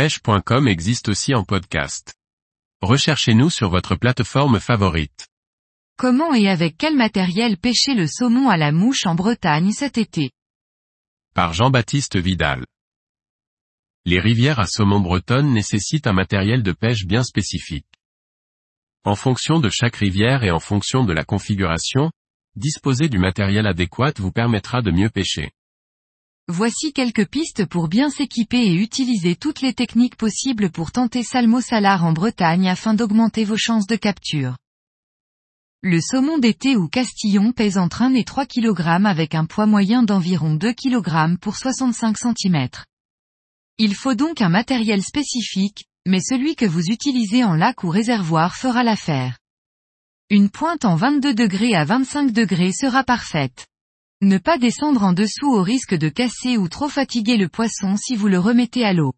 pêche.com existe aussi en podcast. Recherchez-nous sur votre plateforme favorite. Comment et avec quel matériel pêcher le saumon à la mouche en Bretagne cet été? Par Jean-Baptiste Vidal. Les rivières à saumon bretonne nécessitent un matériel de pêche bien spécifique. En fonction de chaque rivière et en fonction de la configuration, disposer du matériel adéquat vous permettra de mieux pêcher. Voici quelques pistes pour bien s'équiper et utiliser toutes les techniques possibles pour tenter Salmo Salar en Bretagne afin d'augmenter vos chances de capture. Le saumon d'été ou castillon pèse entre 1 et 3 kg avec un poids moyen d'environ 2 kg pour 65 cm. Il faut donc un matériel spécifique, mais celui que vous utilisez en lac ou réservoir fera l'affaire. Une pointe en 22 degrés à 25 degrés sera parfaite. Ne pas descendre en dessous au risque de casser ou trop fatiguer le poisson si vous le remettez à l'eau.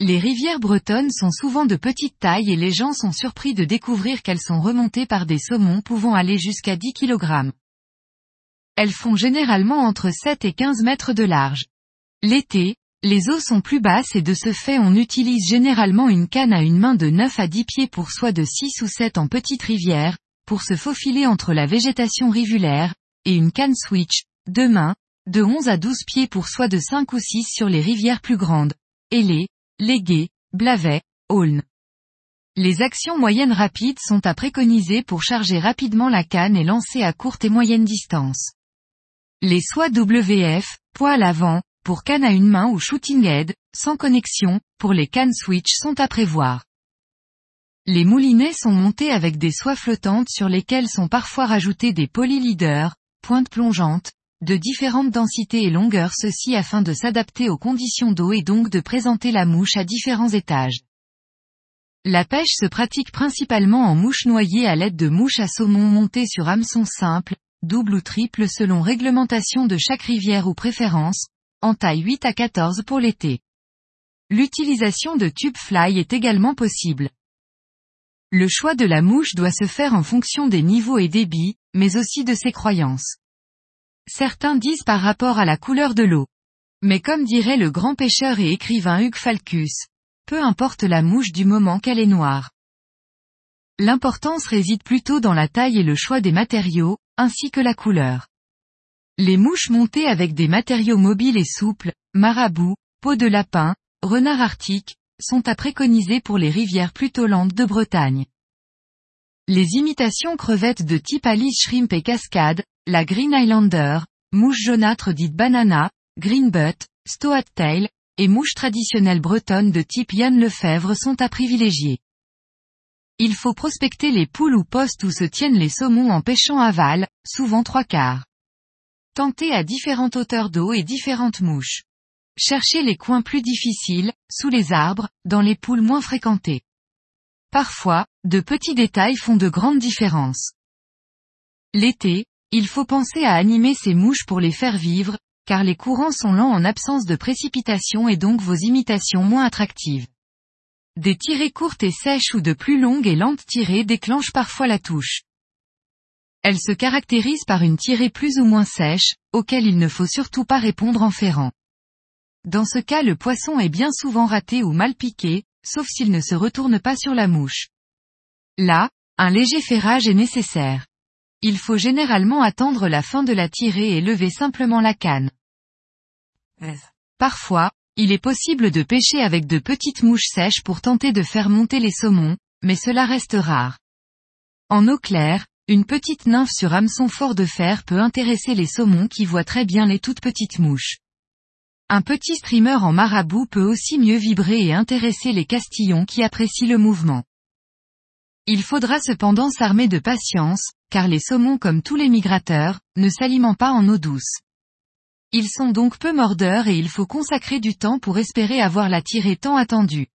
Les rivières bretonnes sont souvent de petite taille et les gens sont surpris de découvrir qu'elles sont remontées par des saumons pouvant aller jusqu'à 10 kg. Elles font généralement entre 7 et 15 mètres de large. L'été, les eaux sont plus basses et de ce fait on utilise généralement une canne à une main de 9 à 10 pieds pour soit de 6 ou 7 en petite rivière, pour se faufiler entre la végétation rivulaire, et une canne switch, deux mains, de 11 à 12 pieds pour soit de 5 ou 6 sur les rivières plus grandes, Ailée, Légué, Blavet, Aulne. Les actions moyennes rapides sont à préconiser pour charger rapidement la canne et lancer à courte et moyenne distance. Les soies WF, poids à l'avant, pour canne à une main ou shooting head, sans connexion, pour les cannes switch sont à prévoir. Les moulinets sont montés avec des soies flottantes sur lesquelles sont parfois rajoutés des polyleaders, pointe plongeante, de différentes densités et longueurs ceci afin de s'adapter aux conditions d'eau et donc de présenter la mouche à différents étages. La pêche se pratique principalement en mouche noyée à l'aide de mouches à saumon montées sur hameçon simple, double ou triple selon réglementation de chaque rivière ou préférence, en taille 8 à 14 pour l'été. L'utilisation de tube fly est également possible. Le choix de la mouche doit se faire en fonction des niveaux et débits, mais aussi de ses croyances. Certains disent par rapport à la couleur de l'eau. Mais comme dirait le grand pêcheur et écrivain Hugues Falcus, peu importe la mouche du moment qu'elle est noire. L'importance réside plutôt dans la taille et le choix des matériaux, ainsi que la couleur. Les mouches montées avec des matériaux mobiles et souples, marabout, peau de lapin, renard arctique, sont à préconiser pour les rivières plutôt lentes de Bretagne. Les imitations crevettes de type Alice Shrimp et Cascade, la Green Islander, mouche jaunâtre dite banana, green butt, stoat tail, et mouche traditionnelle bretonne de type Yann Lefebvre sont à privilégier. Il faut prospecter les poules ou postes où se tiennent les saumons en pêchant aval, souvent trois quarts. Tentez à différentes hauteurs d'eau et différentes mouches. Cherchez les coins plus difficiles, sous les arbres, dans les poules moins fréquentées. Parfois, de petits détails font de grandes différences. L'été, il faut penser à animer ces mouches pour les faire vivre, car les courants sont lents en absence de précipitation et donc vos imitations moins attractives. Des tirées courtes et sèches ou de plus longues et lentes tirées déclenchent parfois la touche. Elles se caractérisent par une tirée plus ou moins sèche, auquel il ne faut surtout pas répondre en ferrant. Dans ce cas le poisson est bien souvent raté ou mal piqué, sauf s'il ne se retourne pas sur la mouche. Là, un léger ferrage est nécessaire. Il faut généralement attendre la fin de la tirée et lever simplement la canne. Parfois, il est possible de pêcher avec de petites mouches sèches pour tenter de faire monter les saumons, mais cela reste rare. En eau claire, une petite nymphe sur hameçon fort de fer peut intéresser les saumons qui voient très bien les toutes petites mouches. Un petit streamer en marabout peut aussi mieux vibrer et intéresser les castillons qui apprécient le mouvement. Il faudra cependant s'armer de patience, car les saumons comme tous les migrateurs, ne s'alimentent pas en eau douce. Ils sont donc peu mordeurs et il faut consacrer du temps pour espérer avoir la tirée tant attendue.